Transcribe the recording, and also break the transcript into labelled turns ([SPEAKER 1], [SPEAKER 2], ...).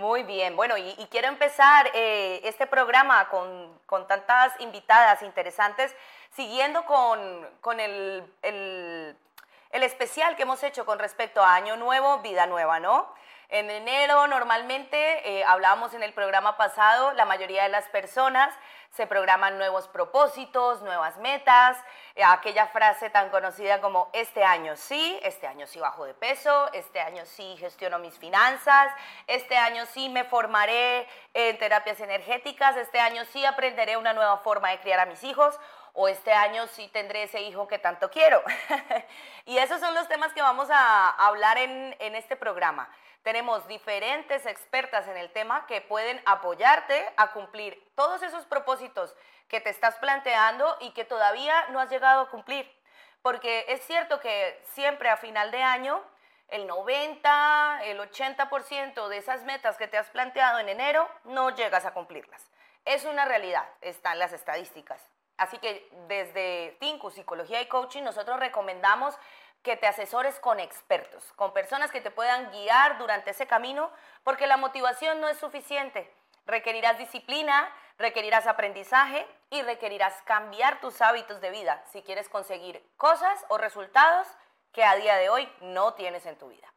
[SPEAKER 1] Muy bien, bueno, y, quiero empezar eh, este programa con, con, tantas invitadas interesantes, siguiendo con, con el, el, el especial que hemos hecho con respecto a Año Nuevo, Vida Nueva, ¿no? En enero normalmente, eh, hablábamos en el programa pasado, la mayoría de las personas se programan nuevos propósitos, nuevas metas, eh, aquella frase tan conocida como este año sí, este año sí bajo de peso, este año sí gestiono mis finanzas, este año sí me formaré en terapias energéticas, este año sí aprenderé una nueva forma de criar a mis hijos o este año sí tendré ese hijo que tanto quiero. y esos son los temas que vamos a hablar en, este programa. Tenemos diferentes expertas en el tema que pueden apoyarte a cumplir todos esos propósitos que te estás planteando y que todavía no has llegado a cumplir. Porque es cierto que siempre a final de año el 90, el 80% de esas metas que te has planteado en enero no llegas a cumplirlas. Es una realidad, están las estadísticas. Así que desde Tinku, Psicología y Coaching, nosotros recomendamos que te asesores con expertos, con personas que te puedan guiar durante ese camino, porque la motivación no es suficiente. Requerirás disciplina, requerirás aprendizaje y requerirás cambiar tus hábitos de vida si quieres conseguir cosas o resultados que a día de hoy no tienes en tu vida.